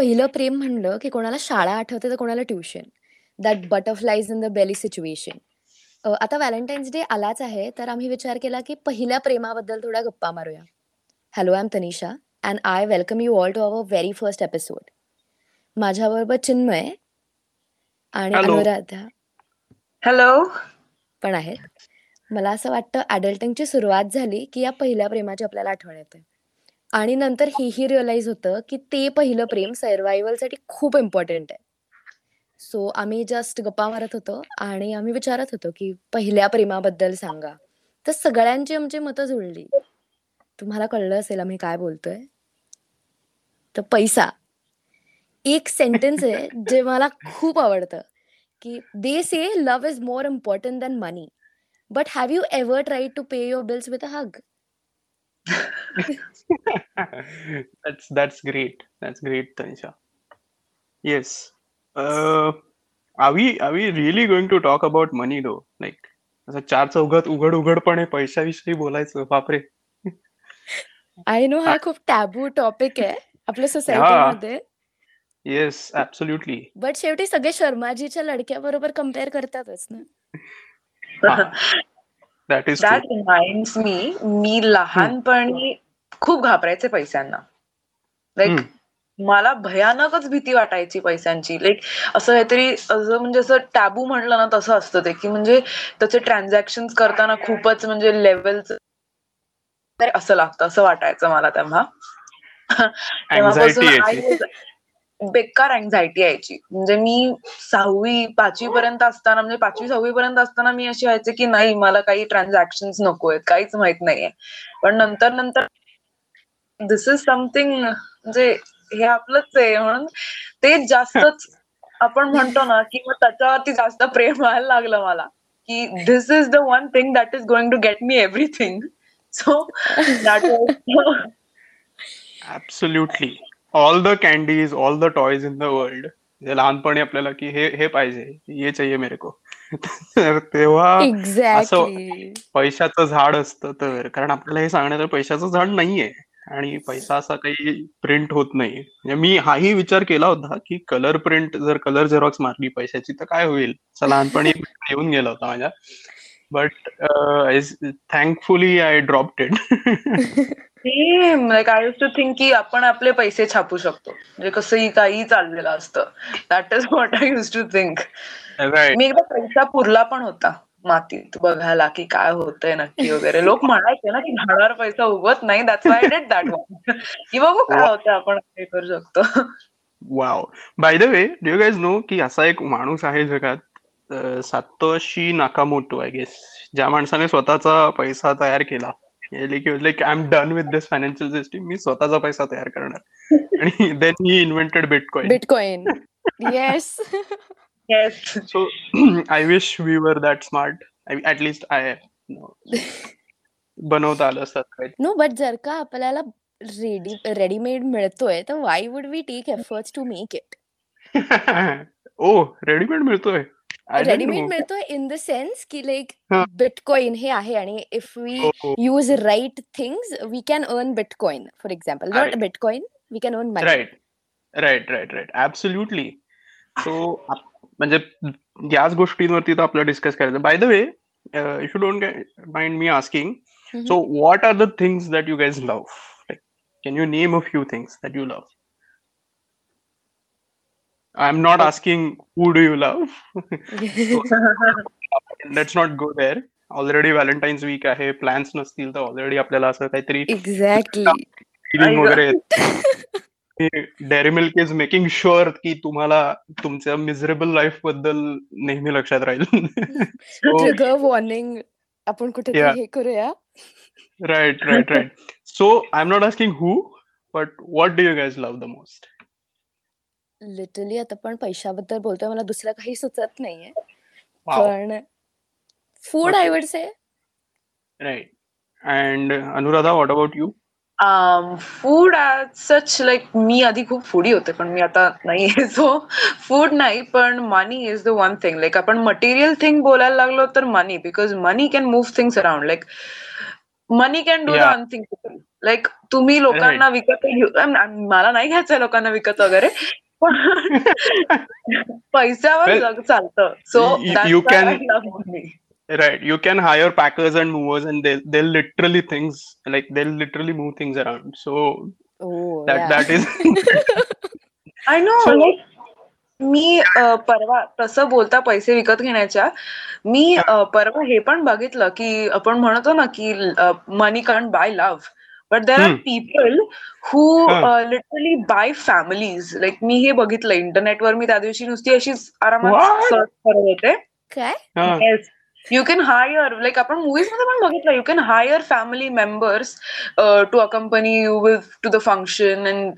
पहिलं प्रेम म्हणलं की कोणाला शाळा आठवते तर कोणाला tuition. That butterflies in the belly situation आता व्हॅलेंटाईन्स डे आलाच आहे तर आम्ही विचार केला की पहिल्या प्रेमाबद्दल थोड्या गप्पा मारूया. Hello I am Tanisha and I welcome you all to our very first episode माझ्याबरोबर चिन्मय आणि Hello. अनुराधा हॅलो पण आहेत. मला असं वाटतं अडल्टिंगची सुरुवात झाली की या पहिल्या प्रेमाची आपल्याला आठवण येते. आणि नंतर हेही रिअलाइज होतं की ते पहिलं प्रेम सर्वायवलसाठी खूप इम्पॉर्टंट आहे. सो आम्ही जस्ट गप्पा मारत होतो आणि आम्ही विचारत होतो की पहिल्या प्रेमाबद्दल सांगा. तर सगळ्यांची आमची मतं जुळली. तुम्हाला कळलं असेल आम्ही काय बोलतोय? तर पैसा. एक सेंटेन्स आहे जे मला खूप आवडतं की they say love is more important than money but have you ever tried to pay your bills with a hug that's that's great. That's great, Tanisha. Yes. Uh, are we are we really going to talk about money though? Like असं चार चौघात उघड उघडपणे पैशाविषयी बोलायचं? बापरे. I know हा खूप taboo topic आहे आपल्या सोसायटीमध्ये येस ऍब्सोल्युटली बट शेवटी सगळे शर्माजीच्या लडक्याबरोबर कंपेअर करतातच ना. That is that reminds me मी लहानपणी खूप घाबरायचे पैशांना. लाईक मला भयानकच भीती वाटायची पैशांची. लाईक असं काहीतरी असं म्हणजे असं टॅबू म्हणलं ना तसं असतं ते. की म्हणजे त्याचे ट्रान्झॅक्शन करताना खूपच म्हणजे लेवलच असं लागतं असं वाटायचं मला तेव्हा. तेव्हापासून बेकार अँझायटी यायची. म्हणजे मी सहावी पाचवी पर्यंत असताना म्हणजे पाचवी सहावी पर्यंत असताना मी अशी व्हायचे की नाही मला काही ट्रान्झॅक्शन नको आहेत काहीच माहीत नाहीये. पण नंतर नंतर दिस इज समथिंग म्हणजे हे आपलंच आहे म्हणून ते जास्तच आपण म्हणतो ना की मग त्याच्यावरती जास्त प्रेम व्हायला लागलं मला. की this is the one thing that is going to get me everything so that absolutely all the candies all the toys in the world जे लहानपणी आपल्याला की हे हे पाहिजे ये चाहिए मेरे को. तर तेव्हा एक्झॅक्टली पैशाचं झाड असतं तर कारण आपल्याला हे सांगण्यात पैशाचं झाड नाहीये. आणि पैसा असा काही प्रिंट होत नाही. म्हणजे मी हाही विचार केला होता की कलर प्रिंट जर कलर झेरॉक्स मारली पैशाची तर काय होईल? असं लहानपणी येऊन गेला होता माझ्या. But thankfully I drop it I to think की आपण आपले पैसे छापू शकतो. म्हणजे कसंही काही चाललेलं असतं. That is what I use to think मी एकदा पैसा पुरला पण होता. मातीत बघायला की काय होतंय नक्की वगैरे. लोक म्हणायचे ना की झाडावर पैसा उगवत नाही that's why did that one की बघू काय होतं आपण हे करू शकतो. Wow by the way do guys know की असा एक माणूस आहे जगात सातोशी नाकामोटो आय गेस ज्या माणसाने स्वतःचा पैसा तयार केला. Like I am done with this financial system मी स्वतःचा पैसा तयार करणार. आणि then he invented bitcoin bitcoin yes yes so I wish we were that smart at least I बनवता आलं असतात काही. नो बट जर का आपल्याला रेडी रेडीमेड मिळतोय तर why would we take efforts to make it oh readymade मिळतोय. I readymade. मिळतोय इन द सेन्स की लाईक. बिटकॉइन हे आहे आणि if we use right things we can earn bitcoin for example not. Bitcoin we can earn money right right right right absolutely so म्हणजे याच गोष्टींवरती तर आपल्याला डिस्कस करायचं by the way if you don't mind me asking so what are the things that you guys love can you name a few things that you love I am not asking who do you love let's not go there already Valentine's week आहे plans नसतील तर already आपल्याला असं काहीतरी exactly feeling I वगैरे Dairy Milk is making sure की तुम्हाला तुमच्या मिझरेबल लाईफबद्दल नेहमी लक्षात राहील. वॉर्निंग आपण कुठे. हे करूया. Right right right so I am not asking who but what do you guys love the most literally आता पण पैशाबद्दल बोलतोय. मला दुसरं काही सुचत नाहीये. पण food I would say right and Anuradha what about you food such like मी आधी खूप फूडी होते पण मी आता नाहीये सो फूड नाही पण money is the one thing like आपण मटेरियल थिंग बोलायला लागलो तर money because money can move things around like money can do the Yeah. Unthinkable like तुम्ही लोकांना विकत मला नाही घ्यायचंय लोकांना विकत वगैरे पण पैशावर चालतं. So you can- Right. You can hire packers and movers and they'll they'll literally things like they'll literally move things around. So Oh, that yeah. that is I know So- like मी परवा तसं बोलता पैसे विकत घेण्याच्या मी परवा हे पण बघितलं की आपण म्हणतो ना की money can't buy love but there are. People who. Literally buy families like मी हे बघितलं इंटरनेटवर मी त्या दिवशी नुसती अशीच आरामात? सर्च करत होते यू कॅन हायर लाईक आपण मुव्हीजमध्ये पण बघितलं. You can hire family members to accompany you with to the function and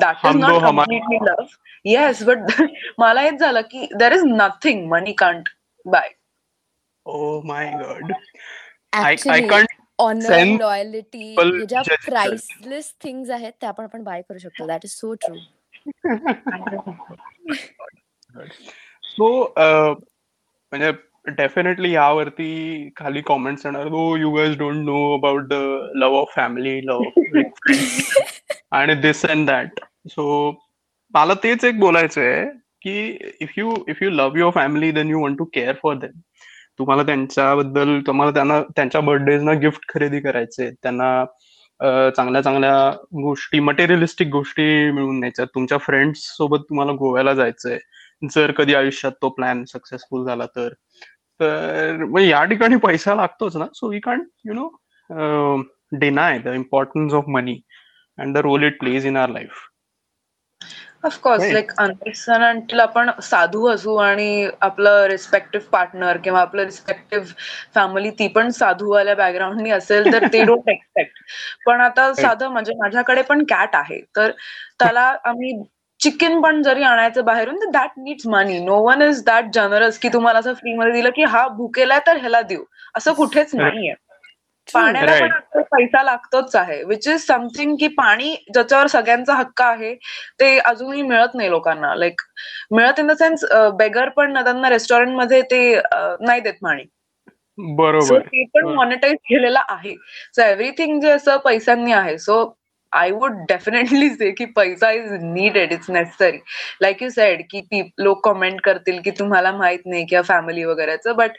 that is not. Completely love yes but मला हेच झालं की there is nothing money can't buy oh my god. I I actually can't honour loyalty हे ज्या priceless things आहेत त्या पण आपण बाय करू शकतो. That is so true so म्हणजे डेफिनेटली यावरती खाली कॉमेंट्स येणार. हो you guys don't know about the love of family love आणि दिस अँड दॅट सो मला तेच एक बोलायचं आहे की if you if you love your family then you want to care for them तुम्हाला त्यांच्याबद्दल तुम्हाला त्यांना त्यांच्या बर्थडेजना गिफ्ट खरेदी करायचे त्यांना चांगल्या चांगल्या गोष्टी मटेरियलिस्टिक गोष्टी मिळवून द्यायच्या तुमच्या फ्रेंड्स सोबत तुम्हाला गोव्याला जायचंय. जर कधी आयुष्यात तो प्लॅन सक्सेसफुल झाला तर. तर मग या ठिकाणी पैसा लागतोच ना. So we can't you know deny the importance of money and the role it plays in our life of course. Like अनएक्सनंटला आपण साधू असू आणि आपलं रिस्पेक्टिव्ह पार्टनर किंवा आपलं रिस्पेक्टिव्ह फॅमिली ती पण साधूवाल्या बॅकग्राऊंडनी असेल तर ते डोंट एक्सपेक्ट पण आता साधं म्हणजे माझ्याकडे पण कॅट आहे. तर त्याला आम्ही चिकन पण जरी आणायचं बाहेरून तर that needs money no one is that generous की तुम्हाला असं फ्रीमध्ये दिलं की हा भुकेलाय तर ह्याला देऊ. असं कुठेच नाहीये. पाण्याला पण पैसा लागतोच आहे विच इज समथिंग की पाणी ज्याच्यावर सगळ्यांचा हक्क आहे ते अजूनही मिळत नाही लोकांना. लाईक मिळत इन द सेन्स बेगर पण त्यांना रेस्टॉरंटमध्ये ते नाही देत पाणी. बरोबर. ते पण. मॉनिटाईज केलेलं आहे. सो एव्हरीथिंग जे असं पैशांनी आहे. So I would definitely say की पैसा is needed it's necessary like you said की लोक कमेंट करतील की तुम्हाला माहीत नाही किंवा फॅमिली वगैरेचं but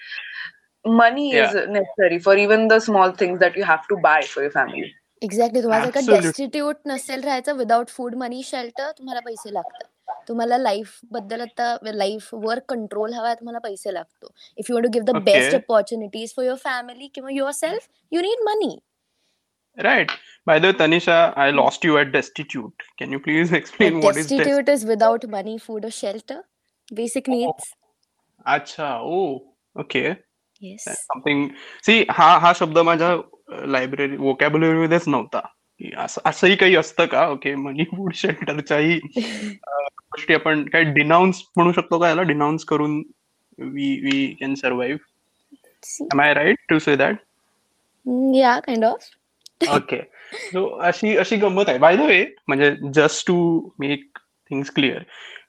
money is necessary for even the small things that you have to buy for your family exactly तुम्हाला जर का. डेस्टिट्यूट नसेल राहायचं विदाउट फूड मनी शेल्टर तुम्हाला पैसे लागतात. तुम्हाला लाईफबद्दल आता लाईफ वर कंट्रोल हवा तुम्हाला पैसे लागतो. If you want to give the. Best opportunities for your family किंवा yourself you need money Right. By the way, Tanisha, I lost you at destitute. Can you please explain what is destitute? Destitute is without money food और shelter basic needs अच्छा oh okay yes something see हा हा शब्द माझ्या library vocabulary मध्येच नव्हता असंही काही असतं का ओके मनी फूड शेल्टरच्याही गोष्टी आपण काय डिनाऊन्स म्हणू शकतो का याला? डिनाऊन्स करून we we can survive am I right to say that या काइंड ऑफ ओके सो अशी अशी गंमत आहे. बाय द वे म्हणजे just to make things clear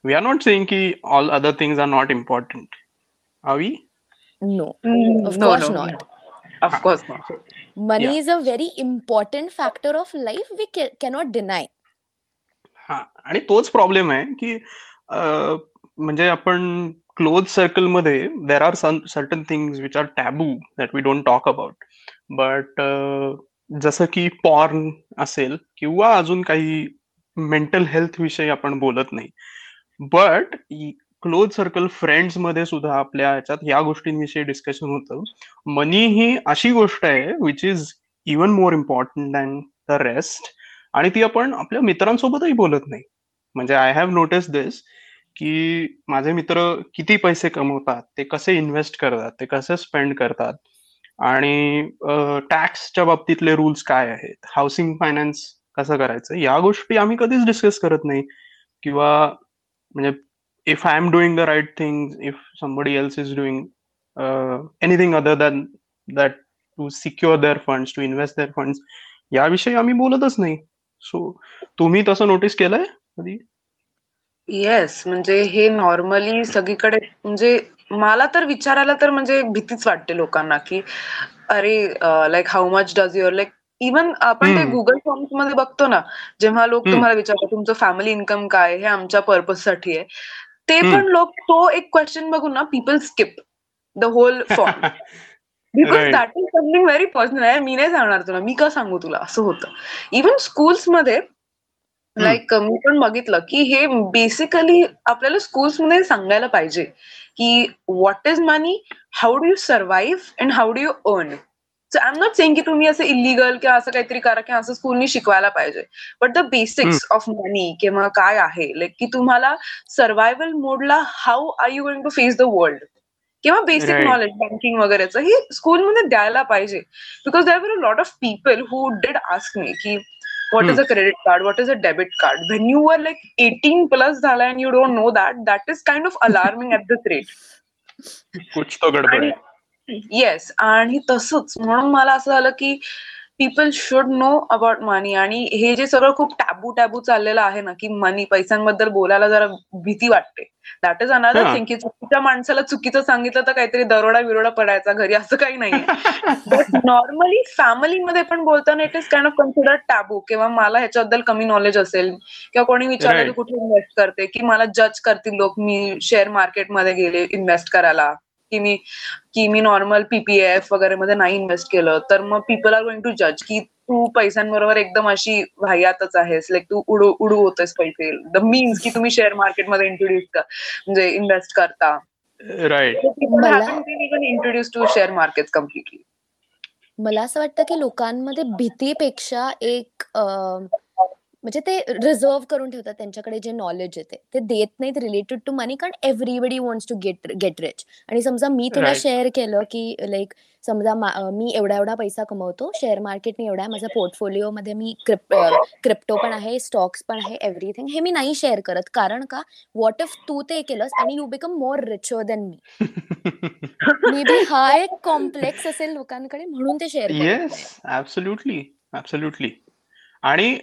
we are not saying की all other things are not important are we no course no, not. Of course not. money Yeah. is a very important factor of life. We ca- cannot deny. हा आणि तोच problem आहे की म्हणजे आपण close circle मध्ये there are certain things which are taboo that we don't talk about but जसं की पॉर्न असेल किंवा अजून काही मेंटल हेल्थ विषयी आपण बोलत नाही. बट क्लोज सर्कल फ्रेंड्समध्ये सुद्धा आपल्या ह्याच्यात या गोष्टींविषयी डिस्कशन होतं. मनी ही अशी गोष्ट आहे which is even more important than the rest आणि ती आपण आपल्या मित्रांसोबतही बोलत नाही. म्हणजे आय हॅव नोटिस दिस की माझे मित्र किती पैसे कमवतात ते कसे इन्व्हेस्ट करतात ते कसे स्पेंड करतात. आणि टॅक्सच्या बाबतीतले रूल्स काय आहेत? हाऊसिंग फायनान्स कसं करायचं? या गोष्टी आम्ही कधीच डिस्कस करत नाही. किंवा म्हणजे if I am doing the right thing if somebody else is doing anything other than that to secure their funds to invest their funds याविषयी आम्ही बोलतच नाही. सो तुम्ही तसं नोटीस केलंय कधी? येस म्हणजे हे नॉर्मली सगळीकडे म्हणजे मला तर विचारायला तर म्हणजे भीतीच वाटते लोकांना की अरे like how much does your like even आपण ते. गुगल फॉर्म्समध्ये बघतो ना जेव्हा लोक. तुम्हाला विचारतात तुमचं फॅमिली इन्कम काय हे आमच्या पर्पजसाठी आहे. ते. पण लोक तो एक क्वेश्चन बघून ना people skip the whole form because. That is something very personal आहे मी नाही सांगणार तुला. मी का सांगू तुला? असं होतं. इवन स्कूल्समध्ये लाईक मी पण बघितलं की हे बेसिकली आपल्याला स्कूल्समध्ये सांगायला पाहिजे. की what is money how do you survive and how do you earn so I am not saying की तुम्ही असं इलिगल किंवा असं काहीतरी करा किंवा असं स्कूलनी शिकवायला पाहिजे. But the basics of money किंवा काय आहे? लाईक की तुम्हाला सर्व्हायवल मोडला how are you going to face the world किंवा बेसिक. नॉलेज बँकिंग वगैरेचं हे स्कूलमध्ये द्यायला पाहिजे. Because there were a lot of people who did ask me की what is a credit card what is a debit card when you are like eighteen plus झाला and you don't know that that is kind of alarming at this rate yes आणि तसंच. म्हणून मला असं झालं की people should know about money आणि हे जे सगळं खूप टॅबू टॅबू चाललेलं आहे ना की मनी पैशांबद्दल बोलायला जरा भीती वाटते. That is another. थिंग की चुकीच्या माणसाला चुकीचं सांगितलं तर काहीतरी दरोडा बिरोडा पडायचा घरी असं काही नाहीये. बट नॉर्मली फॅमिलीमध्ये पण बोलताना it is kind of consider taboo किंवा मला ह्याच्याबद्दल कमी नॉलेज असेल किंवा कोणी विचारलं कुठे इन्व्हेस्ट करते की मला जज करतील लोक मी शेअर मार्केटमध्ये गेले इन्व्हेस्ट करायला. की मी की मी नॉर्मल पीपीएफ वगैरे मध्ये नाही इन्व्हेस्ट केलं तर मग पीपल आर गोइंग टू जज की तू पैशांबरोबर एकदम अशी वाह्यातच आहेस लाईक तू उडू उडू होतेस पैसे. द मीन्स की तुम्ही शेअर मार्केटमध्ये इंट्रोड्यूस कर म्हणजे इन्व्हेस्ट करता. Right introduce to share market completely मला असं वाटतं की लोकांमध्ये भीतीपेक्षा एक म्हणजे ते रिझर्व करून ठेवतात त्यांच्याकडे जे नॉलेज येते ते. देत नाहीत रिलेटेड टू मनी कारण everybody wants to get get rich आणि समजा मी तुला. शेअर केलं की लाईक समजा मा- एवढा एवढा पैसा कमवतो शेअर मार्केटने एवढा माझ्या पोर्टफोलिओ मध्ये मी क्रिप्टो पण आहे स्टॉक्स पण आहे एव्हरीथिंग हे मी नाही शेअर करत. कारण का? व्हॉट इफ तू ते केलंस आणि you become more richer then me may be हा एक कॉम्प्लेक्स असेल लोकांकडे म्हणून ते शेअर. येस ऍब्सोल्युटली ऍब्सोल्युटली आणि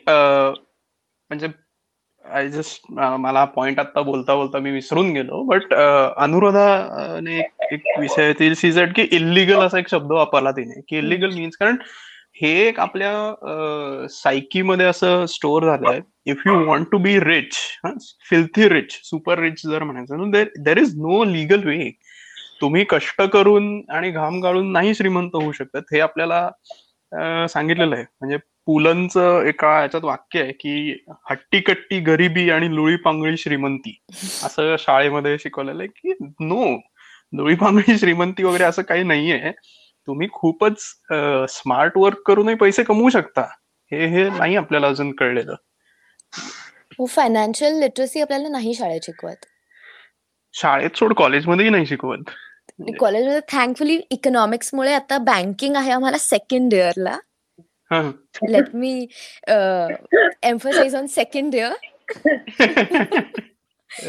म्हणजे आय जस्ट मला पॉइंट आता बोलता बोलता मी विसरून गेलो बट अनुराधाने एक- विषयातील सीझेड की इलिगल असा एक शब्द वापरला तिने की इलिगल मीन्स कारण हे एक आपल्या सायकीमध्ये असं स्टोअर झालंय if you want to be rich filthy rich super rich जर म्हणायचं there is no legal way तुम्ही कष्ट करून आणि घाम गाळून नाही श्रीमंत होऊ शकत हे आपल्याला सांगितलेलं आहे. म्हणजे पुलंचं एका याच्यात वाक्य आहे की हट्टी कट्टी गरिबी आणि लुळी पांगळी श्रीमंती. असं शाळेमध्ये शिकवलेलं आहे की नो लुळी पांगळी श्रीमंती वगैरे असं काही नाहीये. तुम्ही खूपच स्मार्ट वर्क करूनही पैसे कमवू शकता. हे हे नाही आपल्याला अजून कळलेलं. हो फायनान्शियल लिटरसी आपल्याला नाही शाळेत शिकवत. शाळेत सोड कॉलेजमध्येही नाही शिकवत. कॉलेजमध्ये थँकफुली इकॉनॉमिक्समुळे आता बँकिंग आहे आम्हाला सेकंड इयरला हा. Let me emphasize on second year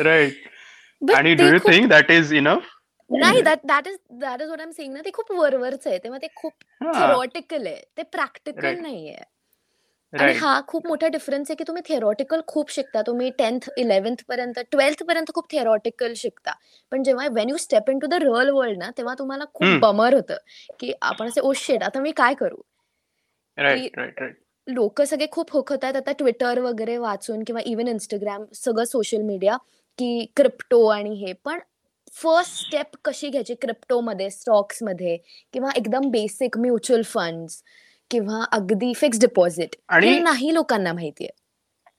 right आणि do you think that is enough नाही that that is that is what am saying ना ते खूप वरवरच आहे. तेव्हा ते खूप थेरॉटिकल आहे. ते प्रॅक्टिकल Right. नाहीये. आणि हा खूप मोठा डिफरन्स आहे की तुम्ही थेरॉटिकल खूप शिकता. तुम्ही टेन्थ इलेव्हन्थ पर्यंत ट्वेल्थ पर्यंत खूप थेरॉटिकल शिकता. पण जेव्हा when you step in to the real world ना तेव्हा तुम्हाला खूप. बमर होतं की आपण असे ओ शेट आता मी काय करू? राईट राईट राईट लोक सगळे खूप होत आहेत. आता ट्विटर वगैरे वाचून किंवा इवन इंस्टाग्राम सगळं सोशल मीडिया की क्रिप्टो आणि हे. पण फर्स्ट स्टेप कशी घ्यायची क्रिप्टोमध्ये स्टॉक्समध्ये किंवा एकदम बेसिक म्युच्युअल फंड्स किंवा अगदी फिक्स डिपॉझिट आणि हे नाही लोकांना माहितीये.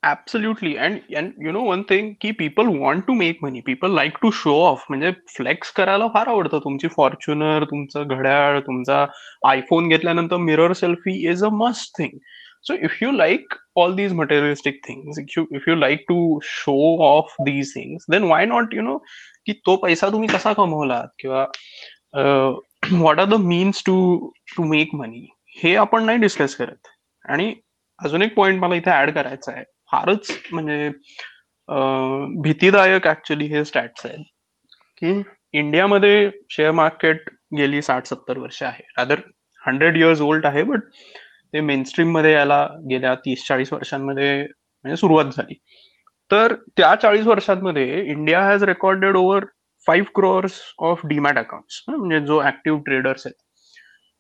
Absolutely and and you know one thing की people want to make money people like to show off म्हणजे फ्लेक्स करायला फार आवडतं तुमची फॉर्च्युनर तुमचं घड्याळ तुमचा आयफोन घेतल्यानंतर mirror selfie is a must thing so if you like all these materialistic things if you like to show off these things then why not you know की तो पैसा तुम्ही कसा कमवलात? किंवा what are the means to to make money हे आपण नाही डिस्कस करत. आणि अजून एक पॉइंट मला इथे ऍड करायचा आहे. फारच म्हणजे भीतीदायक ऍक्च्युली हे स्टॅट्स आहेत. की इंडियामध्ये शेअर मार्केट गेली साठ सत्तर वर्ष आहे. रादर हंड्रेड इयर्स ओल्ड आहे बट ते मेनस्ट्रीममध्ये यायला गेल्या तीस चाळीस वर्षांमध्ये म्हणजे सुरुवात झाली. तर त्या चाळीस वर्षांमध्ये India has recorded over five crores of demat accounts म्हणजे जो ऍक्टिव्ह ट्रेडर्स आहेत.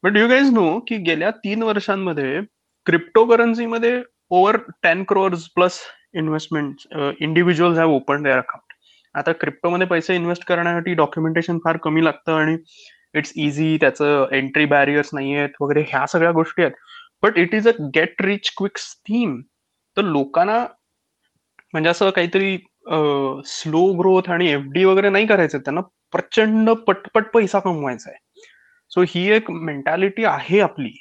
बट यू गाईज नो की गेल्या तीन वर्षांमध्ये क्रिप्टोकरन्सीमध्ये over ten crores plus investment individuals have open their account आता क्रिप्टोमध्ये पैसे इन्व्हेस्ट करण्यासाठी डॉक्युमेंटेशन फार कमी लागतं आणि इट्स इझी त्याचं एंट्री बॅरियर्स नाही आहेत वगैरे ह्या सगळ्या गोष्टी आहेत. But it is a get rich quick scheme तर लोकांना म्हणजे असं काहीतरी स्लो ग्रोथ आणि एफ डी वगैरे नाही करायचं त्यांना प्रचंड पटपट पैसा कमवायचा आहे. सो ही एक मेंटॅलिटी आहे आपली.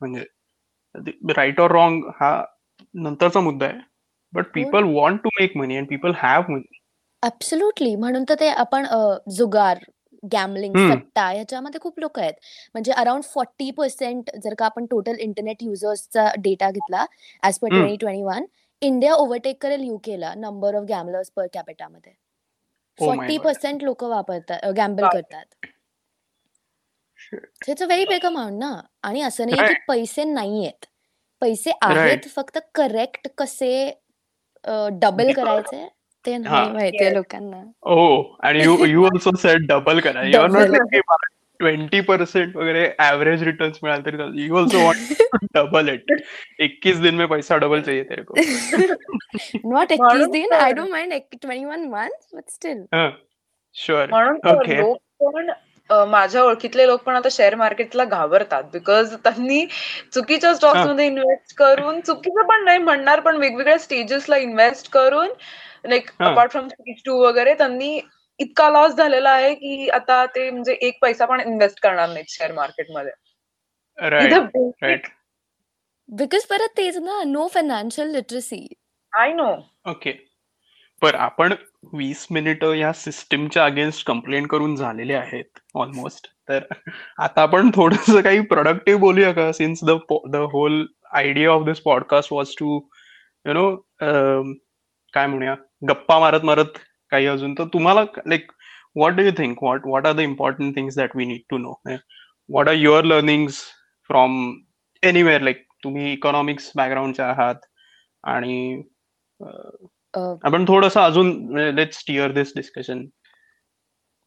म्हणजे राईट ऑर रॉंग हा नंतरचा मुद्दा आहे. But people want to make money and people have money absolutely म्हणून तर ते आपण जुगार गॅमलिंग. सट्टा ह्याच्यामध्ये खूप लोक आहेत. म्हणजे अराउंड फोर्टी पर्सेंट जर का आपण टोटल इंटरनेट युजर्सचा डेटा घेतला as per. Twenty twenty one India overtake करेल युकेला नंबर ऑफ गॅमलर्स पर कॅपिटामध्ये फोर्टी. पर्सेंट लोक वापरतात गॅम्बल. करतात. It's a very big amount ना? आणि असं नाही की. पैसे नाहीयेत. पैसे आहेत फक्त करेक्ट कसे डबल करायचे ते हा. नाही माहितीये. लोकांना. हो आणि you you also set double करा. Not Double. लाईक मला ट्वेंटी पर्सेंट वगैरे ऍव्हरेज रिटर्न्स मिळाल तरी you also want double it इक्कीस दिन में पैसा डबल चाहिए तेरे को. नॉट म्हणून एकवीस दिन तर- I don't mind twenty one month but still sure म्हणून तर Okay. लोक पण अ, माझ्या ओळखीतले लोक पण आता शेअर मार्केटला घाबरतात बिकॉज त्यांनी चुकीच्या स्टॉक्स. मध्ये इन्व्हेस्ट करून चुकीचं पण नाही म्हणणार पण वेगवेगळ्या स्टेजेसला इन्व्हेस्ट करून like. Apart from stage two वगैरे त्यांनी इतका लॉस झालेला आहे की आता ते म्हणजे एक पैसा पण इन्व्हेस्ट करणार नाहीत शेअर मार्केटमध्ये बिकॉज परत तेच ना no financial literacy I know okay पर आपण वीस मिनिटं या सिस्टीमच्या अगेन्स्ट कंप्लेंट करून झालेले आहेत ऑलमोस्ट तर आता आपण थोडस काही प्रोडक्टिव्ह बोलूया का? Since the the whole idea of this podcast was to you know काय म्हणूया? गप्पा मारत मारत काही अजून. तर तुम्हाला like what do you think what what are the important things that we need to know what are your learnings from anywhere like तुम्ही इकॉनॉमिक्स बॅकग्राऊंडचे आहात आणि uh, आपण थोडस अजून लेट स्टिअर दिस डिस्कशन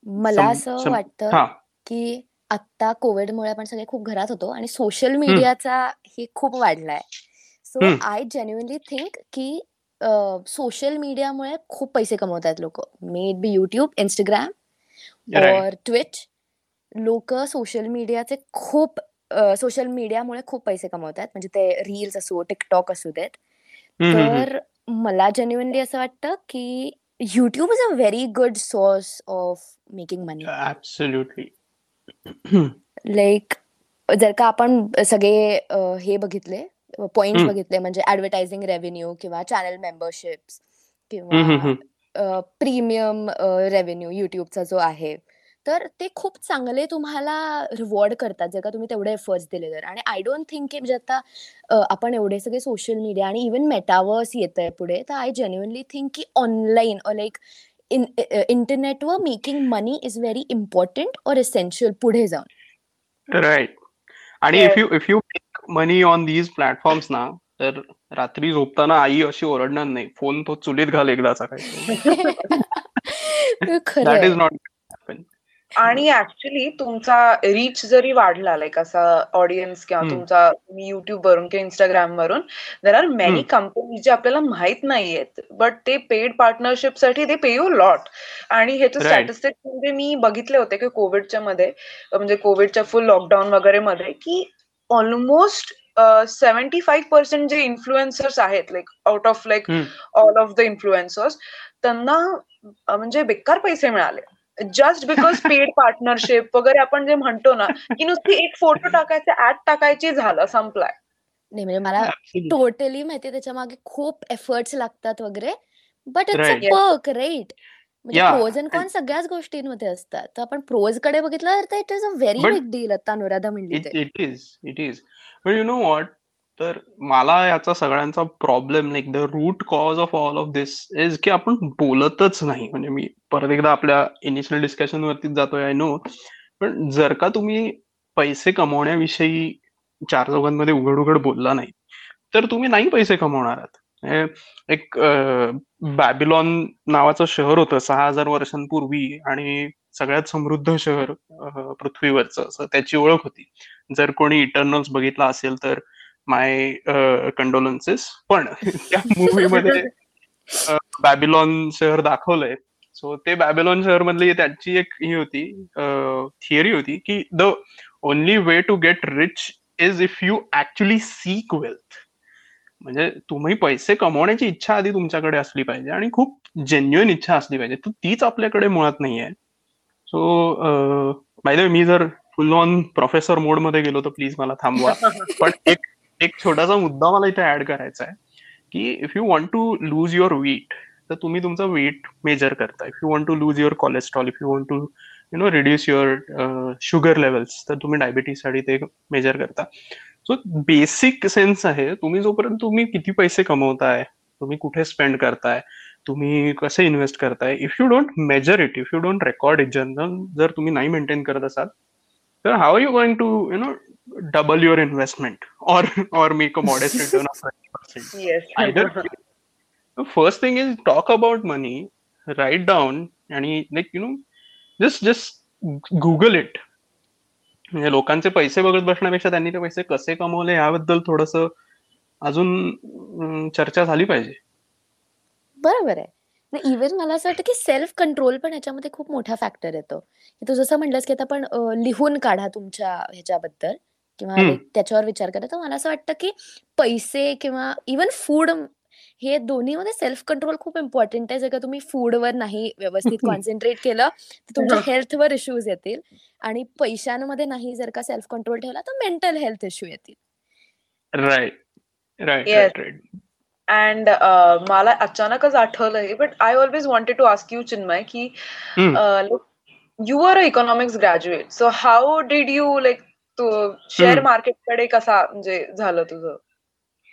मला असं वाटतं की आता कोविडमुळे आपण सगळे खूप घरात होतो आणि सोशल मीडियाचा हे खूप वाढलाय. सो. आय जेन्युअनली थिंक की सोशल मीडियामुळे खूप पैसे कमवतात लोक. May it be YouTube Instagram और ट्विच लोक सोशल मीडियाचे खूप सोशल मीडियामुळे खूप पैसे कमवतात म्हणजे ते रील्स असो टिकटॉक असू देत. तर मला जेन्युअनली असं वाटतं की YouTube is a very good source of making money absolutely like जर का आपण सगळे हे बघितले पॉइंट. बघितले म्हणजे ऍडव्हर्टायझिंग रेव्हेन्यू किंवा चॅनल हम्म, किंवा प्रीमियम रेव्हेन्यू युट्यूबचा जो आहे तर ते खूप चांगले तुम्हाला रिवॉर्ड करतात जर का तुम्ही तेवढे एफर्ट्स दिले तर. आणि आय डोंट थिंक की म्हणजे आता आपण एवढे सगळे सोशल मीडिया आणि इवन मेटावर्स येत आहे पुढे तर आय जेन्युअनली थिंक की ऑनलाईन लाईक इन इंटरनेटवर making money is very important और एसेन्शियल पुढे जाऊन. राईट आणि if you if you make money on these platforms ना तर रात्री झोपताना आई अशी ओरडणार नाही. फोन तो चुलीत घाल एकदाचा काही दॅट. इज नॉट आणि ऍक्च्युली तुमचा रीच जरी वाढला लाईक असा ऑडियन्स किंवा. तुमचा तुम्ही युट्यूब वरून किंवा इंस्टाग्राम वरून देर आर मेनी. कंपनी जे आपल्याला माहीत नाहीयेत बट ते पेड पार्टनरशिपसाठी ते पे यू लॉट आणि ह्याचे Right. स्टॅटिस्टिक म्हणजे मी बघितले होते की कोविडच्या मध्ये म्हणजे कोविडच्या फुल लॉकडाऊन वगैरे मध्ये की ऑलमोस्ट सेव्हन्टी फाईव्ह पर्सेंट जे इन्फ्लुएन्सर्स आहेत like out of like all of the influencers त्यांना म्हणजे बेकार पैसे मिळाले जस्ट बिकॉज पेड पार्टनरशिप वगैरे आपण जे म्हणतो ना की नुसती एक फोटो टाकायचे ऍड टाकायची झालं संपलाय. नाही म्हणजे मला टोटली माहिती त्याच्यामागे खूप एफर्ट्स लागतात वगैरे but it's a Right. Perk right म्हणजे. प्रोज अँड कॉन सगळ्याच गोष्टींमध्ये असतात. तर आपण प्रोजकडे बघितलं तर it is a very But- big deal आता अनुराधा म्हणली इट इज इट इज पण यु नो वॉट तर मला याचा सगळ्यांचा problem like the root cause of all of this is की आपण बोलतच नाही. म्हणजे मी परत एकदा आपल्या इनिशियल डिस्कशन वरतीच जातोय आय नो पण जर का तुम्ही पैसे कमवण्याविषयी चार चौघांमध्ये उघड उघड बोलला नाही तर तुम्ही नाही पैसे कमवणार आहात. म्हणजे एक बॅबिलॉन नावाचं शहर होतं सहा हजार वर्षांपूर्वी आणि सगळ्यात समृद्ध शहर पृथ्वीवरचं. असं त्याची ओळख होती. जर कोणी इटर्नल्स बघितला असेल तर माय कंडोलन्सेस पण त्या मूवीमध्ये बॅबिलॉन शहर दाखवलंय. सो ते बॅबिलॉन शहर मधली त्यांची एक ही होती थिअरी होती की the only way to get rich is if you actually seek wealth म्हणजे तुम्ही पैसे कमवण्याची इच्छा आधी तुमच्याकडे असली पाहिजे आणि खूप जेन्युअन इच्छा असली पाहिजे. तर तीच आपल्याकडे मुळात नाही आहे. सो माहिती मी जर फुल ऑन प्रोफेसर मोडमध्ये गेलो तर प्लीज मला थांबवा. पण एक एक छोटासा मुद्दा मला इथे ऍड करायचा आहे की if you want to lose your weight तर तुम्ही तुमचा वेट मेजर करता if you want to lose your cholesterol if you want to you know reduce your sugar levels तर तुम्ही डायबिटीजसाठी ते मेजर करता. सो बेसिक सेन्स आहे तुम्ही जोपर्यंत तुम्ही किती पैसे कमवताय तुम्ही कुठे स्पेंड करताय तुम्ही कसे इन्व्हेस्ट करताय if you don't measure it if you don't record it general जर तुम्ही नाही मेंटेन करत असाल तर how are you going to you know double your investment or or make a modest return of 20%. Yes. Either the first thing is talk about money, write down and like you know just just google it. म्हणजे लोकांचे पैसे बघत बसण्यापेक्षा त्यांनी ते पैसे कसे कमवले याबद्दल थोडस अजून चर्चा झाली पाहिजे. बरोबर आहे. इव्हन मला असं वाटतं की सेल्फ कंट्रोल पण ह्याच्यामध्ये खूप मोठा फॅक्टर येतो. तू जसं म्हणलंस की आता आपण लिहून काढा तुमच्या ह्याच्याबद्दल. किंवा त्याच्यावर विचार करा तर मला असं वाटतं की पैसे किंवा इवन फूड हे दोन्हीमध्ये सेल्फ कंट्रोल खूप इम्पॉर्टंट आहे. जर का तुम्ही फूडवर नाही व्यवस्थित कॉन्सन्ट्रेट केलं तर तुमच्या हेल्थवर इश्यूज येतील. आणि पैशांमध्ये नाही जर का सेल्फ कंट्रोल ठेवला तर मेंटल हेल्थ इश्यू येतील. अँड मला अचानकच आठवलं हे but I always wanted to ask you Chinmay की you are a economics graduate so how did you like Tu share मार्केटकडे कसा म्हणजे झालं तुझं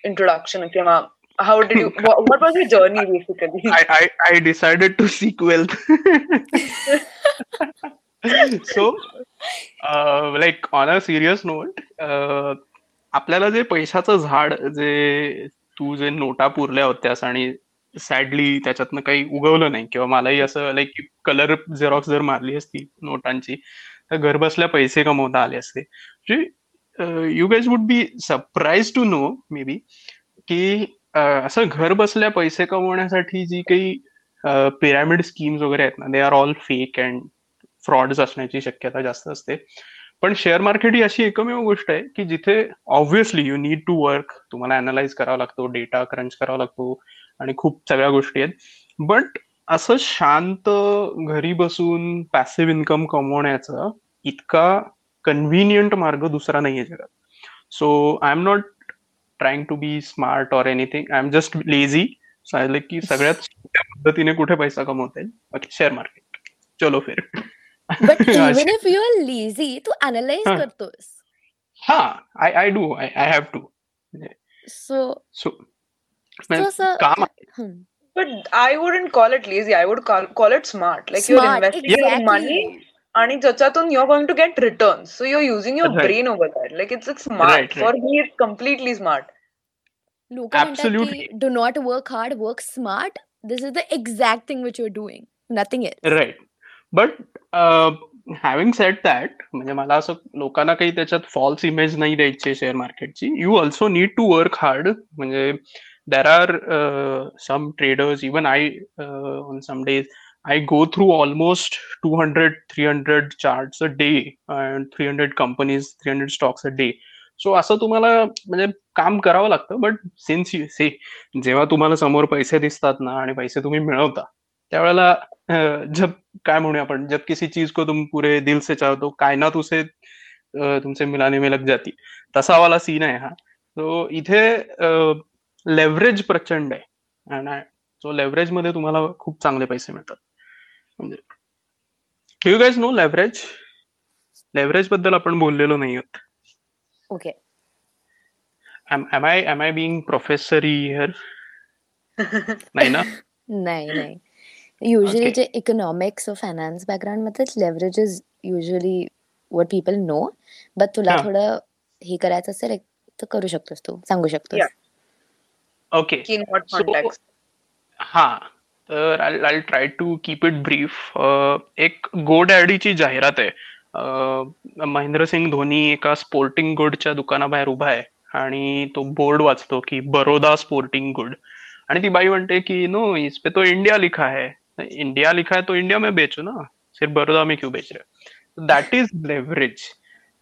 इंट्रोडक्शन किंवा was your journey basically? I, I i decided to seek wealth. So uh, like on a serious note uh, आपल्याला जे पैशाचं झाड जे तू जे नोटा पुरल्या होत्यास आणि सॅडली त्याच्यातनं काही उगवलं नाही किंवा मलाही असं लाईक कलर झेरॉक्स जर मारली असती नोटांची तर घर बसल्या पैसे कमवता आले असते. You guys would be surprise to know may be की असं घर बसल्या पैसे कमवण्यासाठी जी काही uh, पिरामिड स्कीम्स वगैरे आहेत ना they are all fake and frauds असण्याची शक्यता जास्त असते. पण शेअर मार्केट ही अशी एकमेव गोष्ट आहे की जिथे obviously you need to work तुम्हाला अनालाइज करावा लागतो डेटा क्रंच करावा लागतो आणि खूप सगळ्या गोष्टी आहेत. बट असं शांत घरी बसून पॅसिव्ह इन्कम कमवण्याचा इतका कन्व्हिनियंट मार्ग दुसरा नाहीये जगात। So I am not trying to be smart or anything I am just lazy सांगितलं की सगळ्यात पद्धतीने कुठे पैसा कमवता येईल? शेअर मार्केट चलो फिर. But even if you are lazy Tu analyse करतोस हा I I do I I have to so so काम But I wouldn't call it lazy. I would call, call it smart. Like smart, you're investing exactly. your money आणि ज्याच्यातून you're going to get returns. So you're using your right. brain over that. Like it's it's smart. Right, For me, it's completely smart. लोक म्हणतात की do not work hard work smart this is the exact thing which your doing nothing else right but having set that म्हणजे मला असं लोकांना काही त्याच्यात false image नाही द्यायची शेअर मार्केटची you also need to work hard म्हणजे there are uh, some traders even i uh, on some days i go through almost 200 300 charts a day and 300 companies 300 stocks a day. So असं तुम्हाला म्हणजे काम करावं लागतं but since you से जेव्हा तुम्हाला समोर पैसे दिसतात ना आणि पैसे तुम्ही मिळवता त्यावेळेला जब काय म्हणूया आपण जब किसी चीज को तुम पुरे दिल से चाहतो कायनात तुसे तुमचे मिलाने में लग जाती. तसा वाला सीन आहे हा. सो इथे लेव्हरेज प्रचंड आहे. आणि सो लेव्हरेजमध्ये तुम्हाला खूप चांगले पैसे मिळतात. म्हणजे यू गाईज नो लेव्हरेज लेव्हरेजबद्दल आपण बोललेलो नाही आहोत okay am I am I being professor here नाही ना? नाही नाही. युजली जे इकॉनॉमिक्स फायनान्स बॅकग्राऊंड मध्येच leverage is usually what people know but तुला थोडं हे करायचं असेल तर करू शकतोस तू सांगू शकतोस. ओके हा. तर I try to keep it brief एक गो डॅडीची जाहिरात आहे. महेंद्रसिंग धोनी एका स्पोर्टिंग गुडच्या दुकानाबाहेर उभा आहे आणि तो बोर्ड वाचतो की बरोदा स्पोर्टिंग गुड आणि ती बाई म्हणते की नो इस पे तो इंडिया लिखा है. इंडिया लिखा है तो इंडिया में बेचो ना. सिर्फ बरोदा में क्यों बेच रहे दॅट इज लेव्हरेज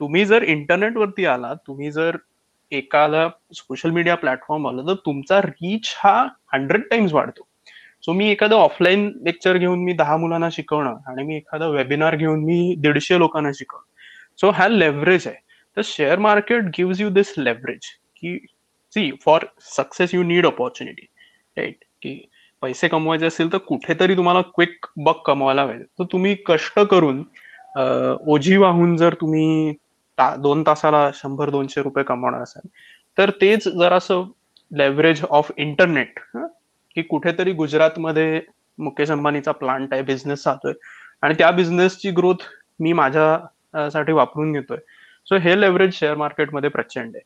तुम्ही जर इंटरनेट वरती आला तुम्ही जर एकाला सोशल मीडिया प्लॅटफॉर्म आला तर तुमचा रीच हा हंड्रेड टाइम्स वाढतो. सो मी एखादं ऑफलाईन लेक्चर घेऊन मी दहा मुलांना शिकवणं आणि मी एखादा वेबिनार घेऊन मी दीडशे लोकांना शिकवणं. सो हा लेव्हरेज आहे. तर share market gives you this leverage की see for success you need opportunity right की पैसे कमवायचे असतील तर कुठेतरी तुम्हाला क्विक बक कमवायला पाहिजे तर तुम्ही कष्ट करून ओझी वाहून जर तुम्ही दोन तासाला शंभर दोनशे रुपये कमवणार असाल तर तेच जरासं लेव्हरेज ऑफ इंटरनेट की कुठेतरी गुजरातमध्ये मुकेश अंबानीचा प्लांट आहे बिझनेस चालतोय. आणि त्या बिझनेसची ग्रोथ मी माझ्यासाठी वापरून घेतोय. सो हे लेव्हरेज शेअर मार्केटमध्ये प्रचंड आहे.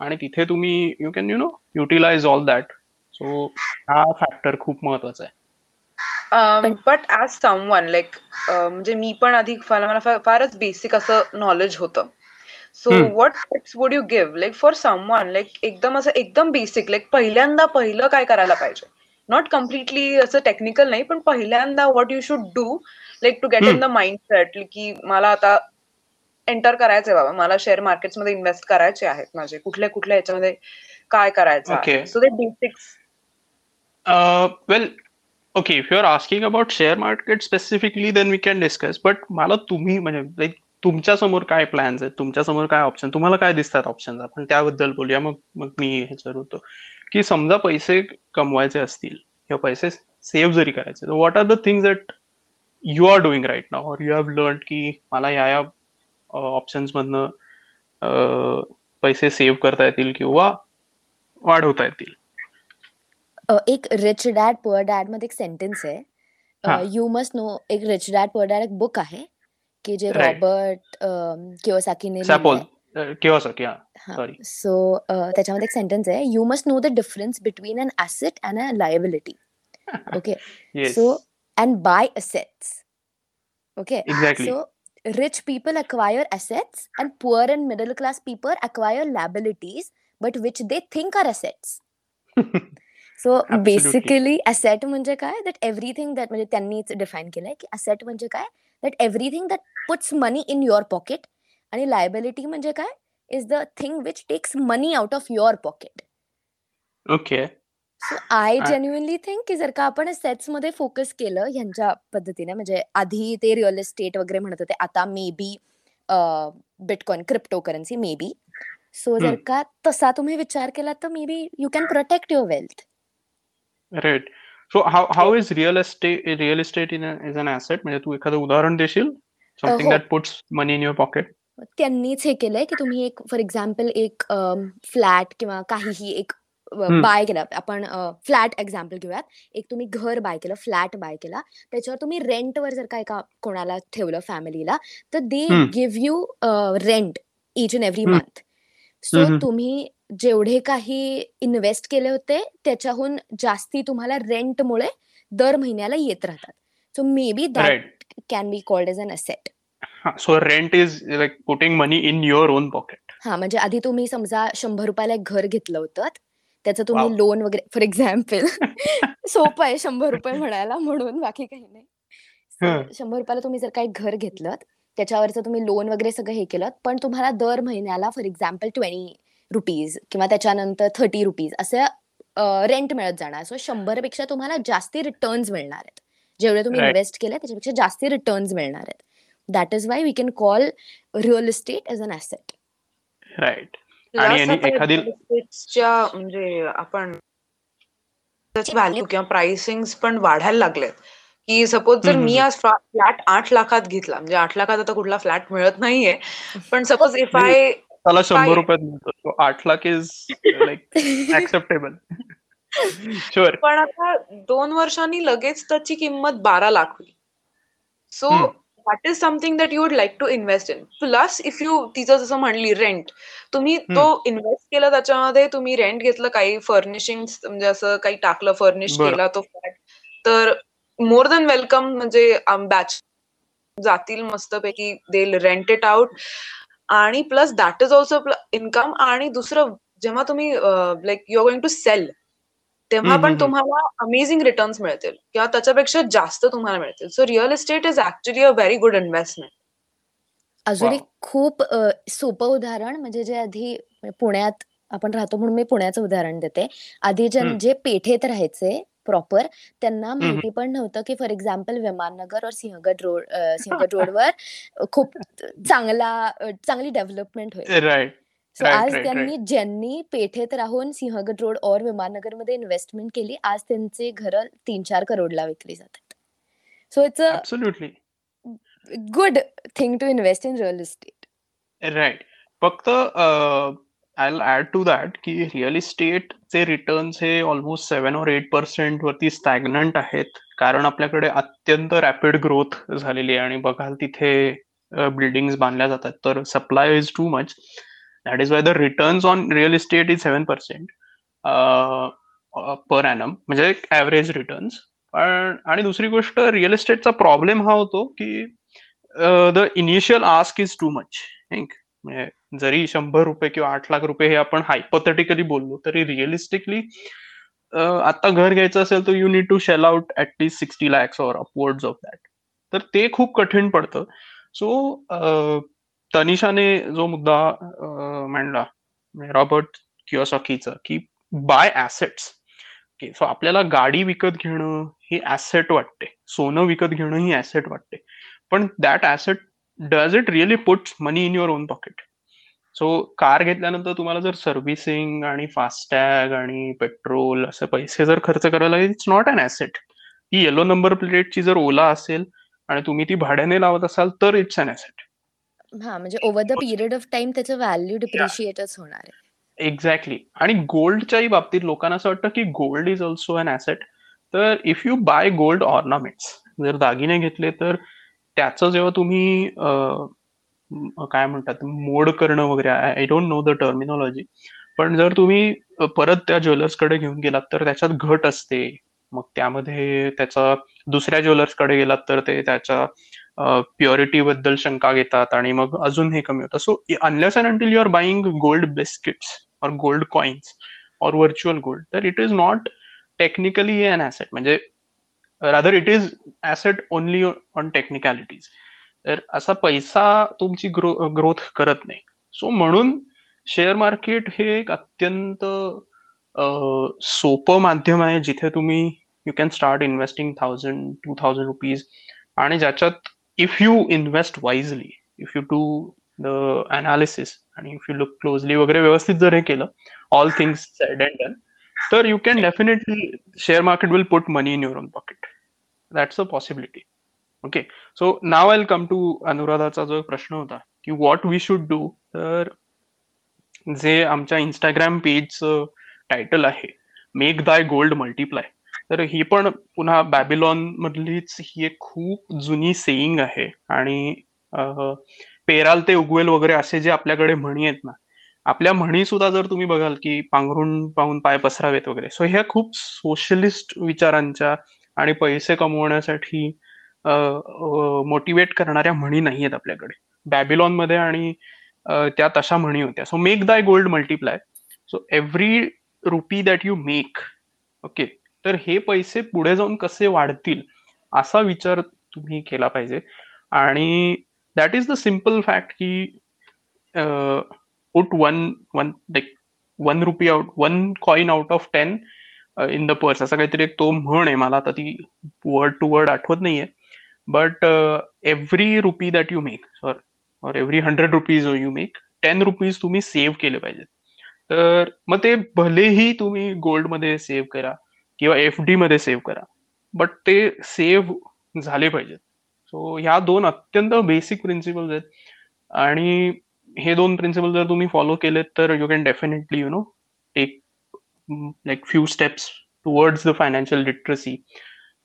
आणि तिथे तुम्ही you can you know utilise all that so हा फॅक्टर खूप महत्त्वाचा आहे. बट ऍज समवन लाईक म्हणजे मी पण आधी मला फारच बेसिक असं नॉलेज होतं. So what tips would you give like for someone like एकदम असं एकदम बेसिक लाईक पहिल्यांदा पहिलं काय करायला पाहिजे? नॉट कम्प्लिटली असं टेक्निकल नाही पण पहिल्यांदा what you should do like to get in the mind set की मला आता एंटर करायचंय बाबा. मला शेअर मार्केटमध्ये इन्व्हेस्ट करायचे आहेत माझे. कुठल्या कुठल्या याच्यामध्ये काय करायचं so the basics well okay if you are asking about share market specifically then we can discuss but मला तुम्ही म्हणजे लाईक तुमच्यासमोर काय प्लॅन्स आहेत? तुमच्यासमोर काय ऑप्शन तुम्हाला काय दिसतात ऑप्शन आपण त्याबद्दल बोलूया. मग मग मी हे होतो की समजा पैसे कमवायचे असतील किंवा पैसे सेव्ह जरी करायचे तर what are the things that you are doing right now or you have learn की मला या या ऑप्शन्स मधनं पैसे सेव्ह करता येतील किंवा वाढवता येतील? एक रिच डॅड पुअर डॅडमध्ये एक सेंटेन्स आहे. यू मस्ट नो एक रिच डॅड पुअर डॅड एक बुक आहे. की जे रॉबर्ट कियोसाकीने सो त्याच्यामध्ये एक सेंटेन्स आहे you must know the difference between an asset and a liability okay so and buy assets okay so rich people acquire assets and poor and middle class people acquire liabilities but which they think are assets. So basically asset म्हणजे काय? That everything that म्हणजे त्यांनीच define केलंय की asset म्हणजे काय? That everything that puts money in your pocket आणि liability म्हणजे काय? Is the thing which takes money out of your pocket okay so I genuinely think की जर का आपण सेट्समध्ये फोकस केलं ह्यांच्या पद्धतीने म्हणजे आधी ते रिअल इस्टेट वगैरे म्हणत होते आता maybe bitcoin crypto currency maybe so जर का तसा तुम्ही विचार केला तर maybe you can protect your wealth right so how how is real estate real estate in is an asset म्हणजे तू एखादं उदाहरण देशील? Something that puts money in your pocket त्यांनीच हे केलंय की तुम्ही एक फॉर एक्झाम्पल एक फ्लॅट किंवा काहीही एक बाय केला. आपण फ्लॅट एक्झाम्पल घेऊयात. एक तुम्ही घर बाय केलं फ्लॅट बाय केला. त्याच्यावर तुम्ही रेंटवर जर का एका कोणाला ठेवलं फॅमिलीला तर they give you rent each and every month so तुम्ही जेवढे काही इन्व्हेस्ट केले होते त्याच्याहून जास्ती तुम्हाला रेंटमुळे दर महिन्याला येत राहतात. So maybe that can be called as an asset so rent is like putting money in your own pocket हा म्हणजे आधी तुम्ही समजा शंभर रुपयाला एक घर घेतलं होतं त्याचं तुम्ही लोन वगैरे फॉर एक्झाम्पल सोपं आहे शंभर रुपये म्हणायला म्हणून बाकी काही नाही. शंभर रुपयाला तुम्ही जर काही घर घेतलं त्याच्यावरचं तुम्ही लोन वगैरे सगळं हे केलं पण तुम्हाला दर महिन्याला फॉर एक्झाम्पल ट्वेंटी रुपीज किंवा त्याच्यानंतर थर्टी रुपीज असं रेंट मिळत जाणार. सो शंभरपेक्षा तुम्हाला जास्ती रिटर्न्स मिळणार आहेत. जेवढे तुम्ही इन्व्हेस्ट केले त्याच्यापेक्षा जास्ती रिटर्न्स मिळणार आहेत. That is why we can call real estate as an asset right एखादी म्हणजे आपण त्याची व्हॅल्यू किंवा प्राइसिंग पण वाढायला लागलेत. की सपोज जर मी आज फ्लॅट आठ लाखात घेतला म्हणजे आठ लाखात आता कुठला फ्लॅट मिळत नाहीये. पण सपोज इफ आय त्याला शंभर रुपयात मिळतो. आठ lakh is like acceptable sure पण आता दोन वर्षांनी लगेच त्याची किंमत बारा लाख होईल. So that is something that you would like to invest in plus if you तिचं जसं म्हणली रेंट तुम्ही तो इन्व्हेस्ट केला त्याच्यामध्ये तुम्ही रेंट घेतलं काही फर्निशिंग म्हणजे असं काही टाकलं फर्निश केला तो फ्लॅट तर मोर दॅन वेलकम म्हणजे बॅच जातील मस्तपैकी दे रेंट इट आउट आणि plus that is also income आणि दुसरं जेव्हा तुम्ही like you're going to sell तेव्हा पण तुम्हाला अमेझिंग रिटर्न्स मिळतील किंवा त्याच्यापेक्षा जास्त तुम्हाला मिळतील so real estate is actually a very good investment अजून. एक खूप सोपं उदाहरण म्हणजे जे आधी पुण्यात आपण राहतो म्हणून मी पुण्याचं उदाहरण देते. आधी. जे पेठेत राहायचे प्रॉपर त्यांना माहिती पण नव्हतं, की फॉर एक्झाम्पल विमाननगर और सिंहगड रोड सिंहगड रोडवर खूप चांगला चांगली डेव्हलपमेंट होईल. राइट. सो आज त्यांनी. ज्यांनी पेठेत राहून सिंहगड रोड और विमाननगरमध्ये इन्व्हेस्टमेंट केली, आज त्यांची घरं 3-4 करोडला विकली जातात. So it's. Good thing to invest in real estate. Right. फक्त आय ॲड टू दॅट की रिअल इस्टेटचे रिटर्न्स हे ऑलमोस्ट 7 और एट पर्सेंट वरती स्टॅग्नंट आहेत. कारण आपल्याकडे अत्यंत रॅपिड ग्रोथ झालेली आहे आणि बघाल तिथे बिल्डिंग बांधल्या जातात. तर supply is too much. That is why the returns on real estate is seven percent per annum म्हणजे ॲव्हरेज रिटर्न्स. पण आणि दुसरी गोष्ट रिअल इस्टेटचा प्रॉब्लेम हा होतो की the initial ask is too much. Think म्हणजे जरी ₹100 किंवा ₹8,00,000 हे आपण हायपोथेटिकली बोललो तरी रिअलिस्टिकली आता घर घ्यायचं असेल तर you need to shell out at least least 60 lakhs or upwards of that. तर ते खूप कठीण पडतं. सो तनिषाने जो मुद्दा मांडला म्हणजे रॉबर्ट कियोसाकीचा की बाय ऍसेट्स सो आपल्याला गाडी विकत घेणं ही ऍसेट वाटते. सोनं विकत घेणं ही ऍसेट वाटते. पण that asset does it really puts money in your own pocket? So car घेतल्यानंतर तुम्हाला जर सर्व्हिसिंग आणि फास्टॅग आणि पेट्रोल असे पैसे जर खर्च करायला लागले, इट्स नॉट अॅन ॲसेट. ही येलो नंबर प्लेटची जर ओला असेल आणि तुम्ही ती भाड्याने लावत असाल तर इट्स अॅन ॲसेट. हां, म्हणजे over the period of time त्याचं व्हॅल्यू. डिप्रिशिएटच होणार आहे. एक्झॅक्टली. आणि गोल्डच्याही बाबतीत लोकांना असं वाटतं की gold is also an asset. तर if you buy gold ornaments जर दागिने घेतले तर त्याचं जेव्हा तुम्ही काय म्हणतात मोड करणं वगैरे I don't know the terminology. पण जर तुम्ही परत त्या ज्वेलर्सकडे घेऊन गेलात तर त्याच्यात घट असते. मग त्यामध्ये त्याचा दुसऱ्या ज्वेलर्सकडे गेलात तर ते त्याच्या प्युरिटी बद्दल शंका घेतात आणि मग अजून हे कमी होतं. So unless and until you are buying gold biscuits or gold coins or virtual gold तर it is not technically an asset म्हणजे rather it is asset only on technicalities. तर असा पैसा तुमची ग्रो ग्रोथ करत नाही. सो म्हणून share market हे एक अत्यंत सोपं माध्यम आहे जिथे तुम्ही यू कॅन स्टार्ट इन्व्हेस्टिंग $1000, ₹2000 आणि ज्याच्यात if you invest wisely if you do the analysis आणि इफ यू लुक क्लोजली वगैरे व्यवस्थित जर हे केलं, all things said and done, तर you can definitely share market will put money in your own pocket. That's a possibility. Okay. So now I will come to अनुराधाचा जो प्रश्न होता की व्हॉट वी शुड डू तर जे आमच्या Instagram पेजचं title आहे, मेक थाय गोल्ड मल्टिप्लाय. तर ही पण पुन्हा बॅबिलॉन मधलीच ही एक खूप जुनी सेयिंग आहे आणि पेराल ते उगवेल वगैरे असे जे आपल्याकडे म्हणी आहेत ना, आपल्या म्हणी सुद्धा जर तुम्ही बघाल की पांघरून पाहून पाय पसरावेत वगैरे. सो ह्या खूप सोशलिस्ट विचारांच्या आणि पैसे कमवण्यासाठी मोटिवेट मोटिव्हेट करणाऱ्या म्हणी नाही आहेत आपल्याकडे. बॅबिलॉनमध्ये आणि त्या तशा म्हणी होत्या. So make thy gold multiply. So every rupee that you make okay. तर हे पैसे पुढे जाऊन कसे वाढतील असा विचार तुम्ही केला पाहिजे आणि that is the simple fact की put put 1 1 like 1 rupee out one coin out of ten in the purse असा काहीतरी एक तो म्हण आहे. मला आता ती वर्ड टू वर्ड आठवत नाहीये. But every rupee that you make sorry or every 100 rupees you make ten rupees तुम्ही सेव्ह केले पाहिजेत. तर मग ते भलेही तुम्ही गोल्डमध्ये सेव्ह करा किंवा एफ डी मध्ये सेव्ह करा. बट ते सेव्ह झाले पाहिजेत. सो ह्या दोन अत्यंत बेसिक प्रिन्सिपल्स आहेत आणि हे 2 प्रिन्सिपल जर तुम्ही फॉलो केलेत तर you can definitely you know take like few steps towards the financial literacy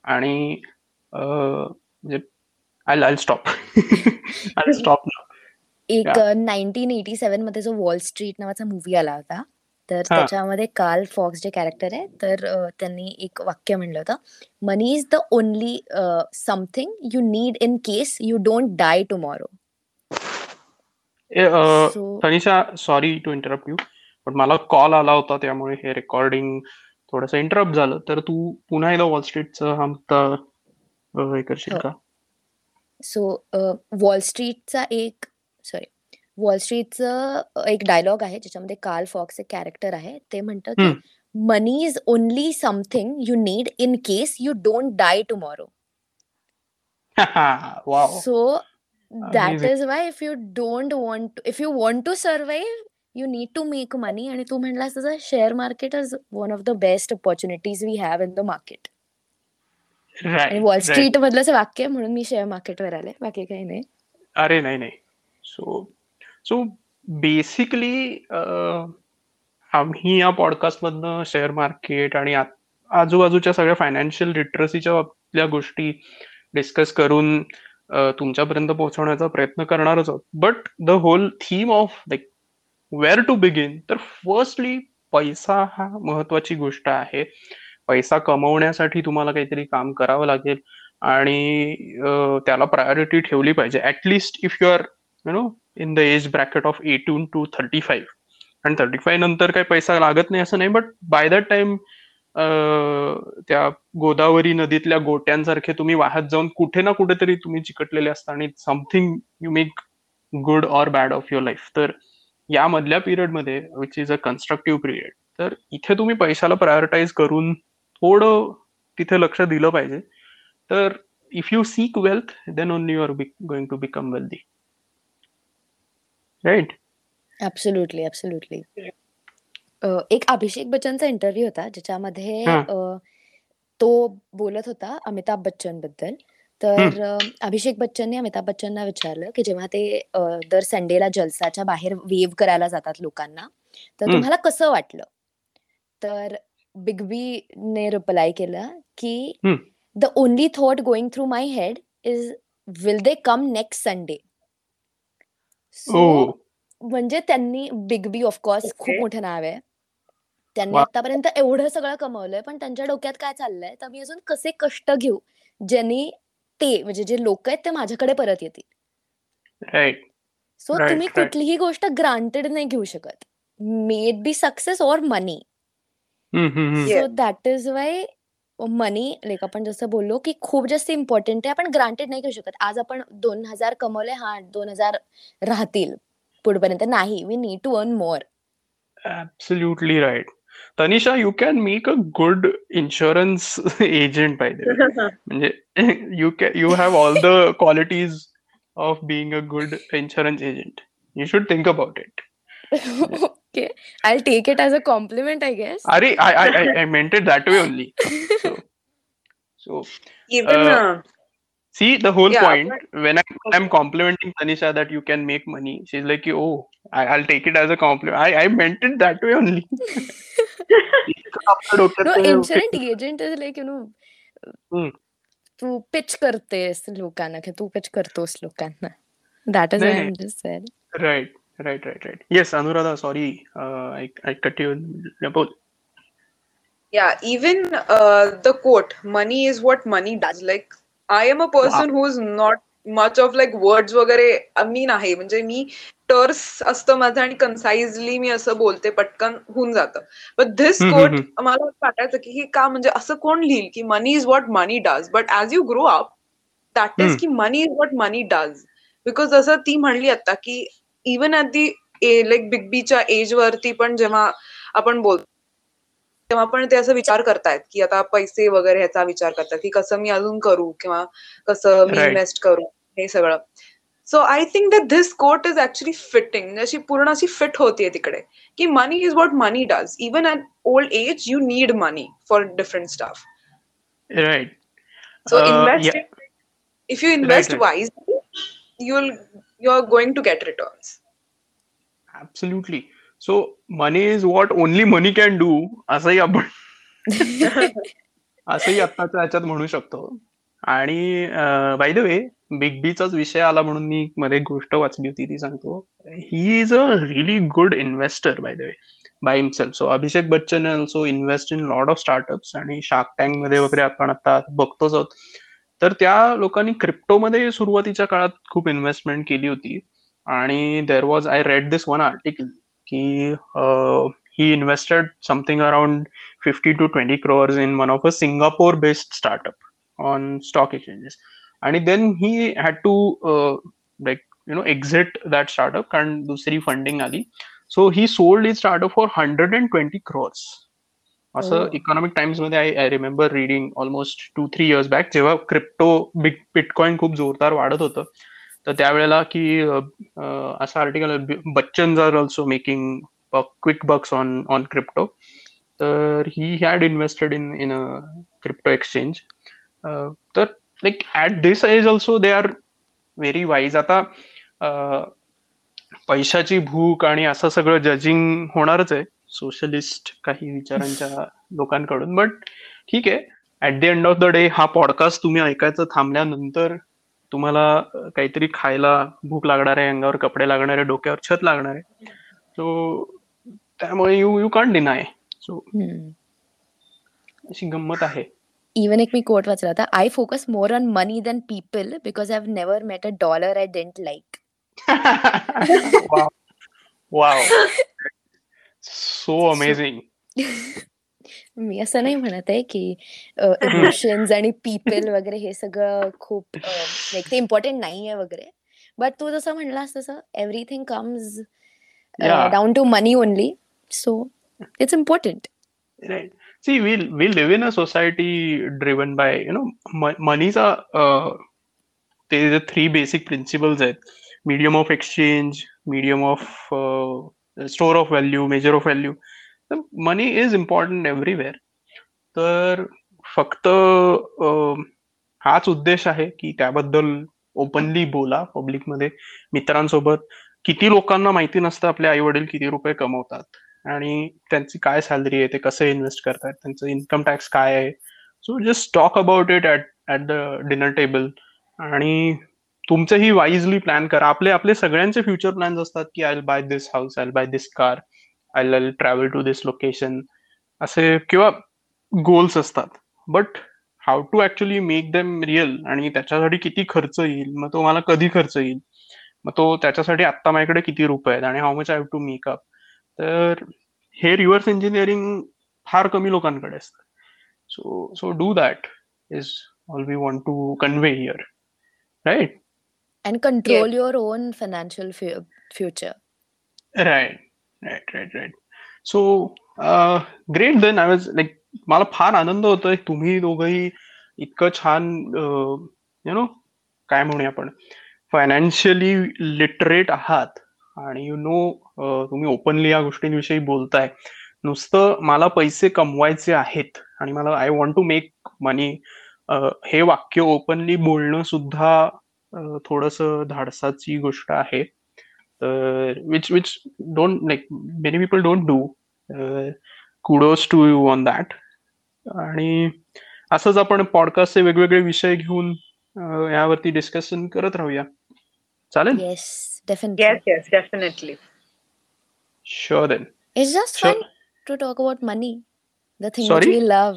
आणि म्हणजे I will stop. I stop. एक याह. अ, 1987 मध्ये जो वॉल स्ट्रीट नावाचा मूव्ही आला होता. तर. त्याच्यामध्ये कार्ल फॉक्स जे कॅरेक्टर आहे तर त्यांनी एक वाक्य म्हणलं होतं, "money is the only something you need in case you don't die tomorrow." So Tanisha sorry to interrupt you. पण मला कॉल आला होता त्यामुळे हे रेकॉर्डिंग थोडंसं इंटरप्ट झालं तर तू पुन्हा एकदा वॉल स्ट्रीटचं अ, हे करशील हो. का सो वॉल स्ट्रीटचा एक सॉरी वॉल स्ट्रीटचं एक डायलॉग आहे ज्याच्यामध्ये कार्ल फॉक्स एक कॅरेक्टर आहे ते म्हणतं की. Money is only something you need in case you don't die tomorrow wow Amazing. is why if you don't want if you want to survive, you need to make money. आणि तू म्हणलास तसं share market is one of the best opportunities we have in the market आणि wall Street मधलं असं वाक्य म्हणून मी share मार्केटवर आले बाकी काही नाही अरे नाही नाही सो सो बेसिकली आम्ही या पॉडकास्ट मधनं शेअर मार्केट आणि आजूबाजूच्या सगळ्या फायनान्शियल लिटरसीच्या आपल्या गोष्टी डिस्कस करून तुमच्यापर्यंत पोहोचवण्याचा प्रयत्न करणारच आहोत. But the whole theme of like where to begin तर फर्स्टली पैसा हा महत्वाची गोष्ट आहे. पैसा कमवण्यासाठी तुम्हाला काहीतरी काम करावं लागेल आणि त्याला प्रायोरिटी ठेवली पाहिजे. At least if you are you know in the age bracket of eighteen to thirty five आणि थर्टी फाईव्ह नंतर काही पैसा लागत नाही असं नाही बट बाय दॅट टाइम त्या गोदावरी नदीतल्या गोट्यांसारखे तुम्ही वाहत जाऊन कुठे ना कुठेतरी तुम्ही चिकटलेले असता आणि something you make good or bad of your life तर या मधल्या पिरियडमध्ये which is a constructive period तर इथे तुम्ही पैशाला प्रायोरिटाईज करून थोडं तिथे लक्ष दिलं पाहिजे. तर if you seek wealth then only you are going to become wealthy right absolutely absolutely एक अभिषेक बच्चनचा इंटरव्ह्यू होता ज्याच्यामध्ये हा. अ, तो बोलत होता अमिताभ बच्चनबद्दल तर अ, अभिषेक बच्चनने अमिताभ बच्चनना विचारलं की जेव्हा ते अ, दर संडेला जलसाच्या बाहेर वेव करायला जातात लोकांना तर. तुम्हाला कसं वाटलं तर बिग बीने रिप्लाय केलं की. The only thought going through my head is will they come next Sunday so म्हणजे त्यांनी बिग बी ऑफकोर्स खूप Okay. मोठं नाव आहे त्यांनी. आतापर्यंत एवढं सगळं कमवलंय पण त्यांच्या डोक्यात काय चाललंय? तर मी अजून कसे कष्ट घेऊ ज्यांनी ते म्हणजे जे लोक आहेत ते माझ्याकडे परत येतील. राईट. सो Right, तुम्ही. कुठलीही गोष्ट ग्रांटेड नाही घेऊ शकत. Maybe success or money. So that is why money like आपण जसं बोललो की खूप जास्त इम्पॉर्टंट आहे आपण ग्रांटेड नाही घेऊ शकत. आज आपण दोन हजार कमवले हा दोन हजार राहतील पुढपर्यंत. नाही we need to earn more. Absolutely right. Tanisha, you can make a good insurance agent by the way. म्हणजे you can you have all the qualities of being a good insurance agent. You should think about it. Okay I take it as a compliment I guess Ari, I I I, I meant it that way only. So so even Uh, see the whole Yeah, point when I when I'm complimenting Tanisha that you can make money, she's like, oh, I, I'll take it as a compliment. I I meant it that way only. incident agent is like you know Tu pitch करते लोकांना की तू is I just said right right right right yes much of like words वगैरे मी नाही म्हणजे मी टर्स असतं माझं आणि कन्साइजली मी असं बोलते पटकन होऊन जातं. बट धिस कोट मला वाटायचं की हे का म्हणजे असं कोण लिहिल की money is what money does but as you grow up that is. की money is what money does because असं ती म्हणली आता की even at the like big बीच्या एज वरती पण जेव्हा आपण बोलतो तेव्हा पण ते असं विचार करतायत की आता पैसे वगैरे ह्याचा विचार करतात की कसं मी अजून करू किंवा कसं मी. इन्व्हेस्ट करू हे सगळं so I think that this quote is actually fitting म्हणजे अशी पूर्ण अशी फिट होतीये तिकडे की money is what money does even at old age you need money for different stuff Right. So Uh, invest yeah. it. If you invest right. wisely, you'll you're going to So money is what only money can do. असंही आपण असंही आत्ताच्या ह्याच्यात म्हणू शकतो. आणि by the way big बीचाच विषय आला म्हणून मी मध्ये गोष्ट वाचली होती ती सांगतो. He is a really good investor by the way by himself so Abhishek Bachchan also invest in lot of startups आणि शार्क टँकमध्ये वगैरे आपण आता बघतोच आहोत. तर त्या लोकांनी क्रिप्टोमध्ये सुरुवातीच्या काळात खूप इन्व्हेस्टमेंट केली होती. आणि there was I read this one article की he invested something around fifty to twenty crores in one of a Singapore based startup on stock exchanges आणि then he had to like you know exit that startup कारण दुसरी funding आली so he sold is startup for hundred and twenty crores असं. Economic टाइम्समध्ये I I remember reading almost two three years back जेव्हा crypto big bitcoin खूप जोरदार वाढत होतं तर त्यावेळेला की असं article Bachchan are also making quick bucks on on crypto तर he had invested in in a crypto exchange तर like at this age also they are very wise आता पैशाची भूक आणि असं सगळं जजिंग होणारच आहे सोशलिस्ट काही विचारांच्या लोकांकडून. बट ठीक आहे at the end of the day हा पॉडकास्ट तुम्ही ऐकायचं थांबल्यानंतर तुम्हाला काहीतरी खायला भूक लागणार आहे अंगावर कपडे लागणार आहे डोक्यावर छत लागणार आहे. सो त्यामुळे you you can't deny so. अशी गंमत आहे. इवन एक मी कोट वाचला होता I focus more on money than people because I have never met a dollar I didn't like wow so amazing मी असं नाही म्हणत आहे की इमोशन्स आणि पीपल वगैरे हे सगळं खूप ते इम्पॉर्टंट नाही आहे वगैरे. बट तू जसं म्हणलास तसं everything comes down to money only so it's important see we we live in a society driven by you know मनीचा ते जे थ्री बेसिक प्रिन्सिपल्स आहेत medium of exchange medium of store of value measure of value तर money is important everywhere तर फक्त हाच उद्देश आहे की त्याबद्दल ओपनली बोला पब्लिकमध्ये मित्रांसोबत. किती लोकांना माहिती नसतं आपले आई वडील किती रुपये कमवतात आणि त्यांची काय सॅलरी आहे ते कसे इन्व्हेस्ट करतात त्यांचं इन्कम टॅक्स काय आहे. So just talk about it at at the dinner table आणि तुमचंही वाईजली प्लॅन करा. आपले आपले सगळ्यांचे फ्युचर प्लॅन्स असतात की I buy this house I buy this car I will travel to this location असे किंवा गोल्स असतात. But how to actually make them real आणि त्याच्यासाठी किती खर्च येईल? मग तो मला कधी खर्च येईल? मग तो त्याच्यासाठी आत्ता माझ्याकडे किती रुपये आहेत? आणि how much I have to make up तर हे रिव्हर्स इंजिनिअरिंग फार कमी लोकांकडे असतं. So so do that is all we want to convey here right and control your own financial future right right right right so great then I was like मला फार आनंद होतोय. तुम्ही दोघंही इतकं छान uh, यु नो काय म्हणूया आपण? फायनान्शियली लिटरेट आहात. आणि यु नो uh, तुम्ही ओपनली या गोष्टींविषयी बोलताय. नुसतं मला पैसे कमवायचे आहेत आणि मला I want to make money हे वाक्य ओपनली बोलणं सुद्धा uh, थोडस धाडसाची गोष्ट आहे. तर which which don't like many people don't do kudos to you on that आणि असंच आपण पॉडकास्टचे वेगवेगळे विषय घेऊन अं, यावरती डिस्कशन करत राहूया चालेल yes definitely yes yes definitely sure then It's just Sure. fun to talk about money, the thing Sorry? which we love.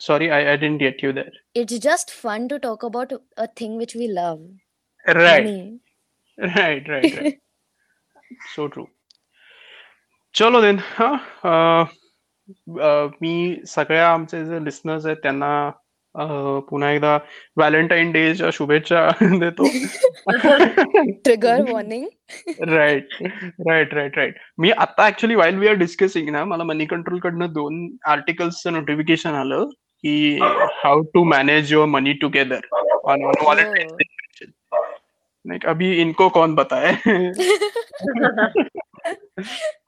Sorry I I didn't get you there It's just fun to talk about a thing which we love. Right Money. Right right right so true चलो then हा मी सगळ्या आमचे जे listeners आहेत त्यांना पुन्हा एकदा व्हॅलेंटाईन डेच्या शुभेच्छा देतो. Trigger warning. Right right right right मी आता actually while we are discussing ना मला मनी कंट्रोल कडनं दोन आर्टिकल्सचं नोटिफिकेशन आलं की how to manage your money together on on wallet like अभी इनको कौन बताए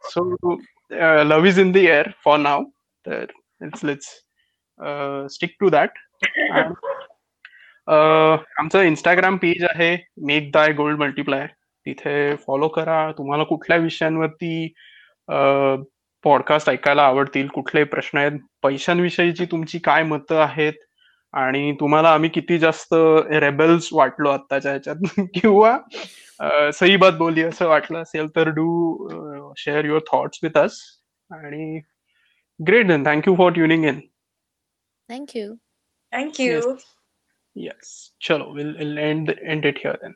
so love is in the air for now तर it's let's stick to that आमचं इंस्टाग्राम पेज आहे. मेक दाय गोल्ड मल्टिप्लाय तिथे फॉलो करा. तुम्हाला कुठल्या विषयांवरती पॉडकास्ट ऐकायला आवडतील कुठले प्रश्न आहेत पैशांविषयीची तुमची काय मतं आहेत आणि तुम्हाला आम्ही किती जास्त रेबल्स वाटलो आत्ताच्या ह्याच्यात किंवा सही बात बोली असं वाटलं असेल तर do share your thoughts with us आणि great then thank you for tuning in Thank you. Thank you Yes. Chalo, we'll, we'll end end it here then.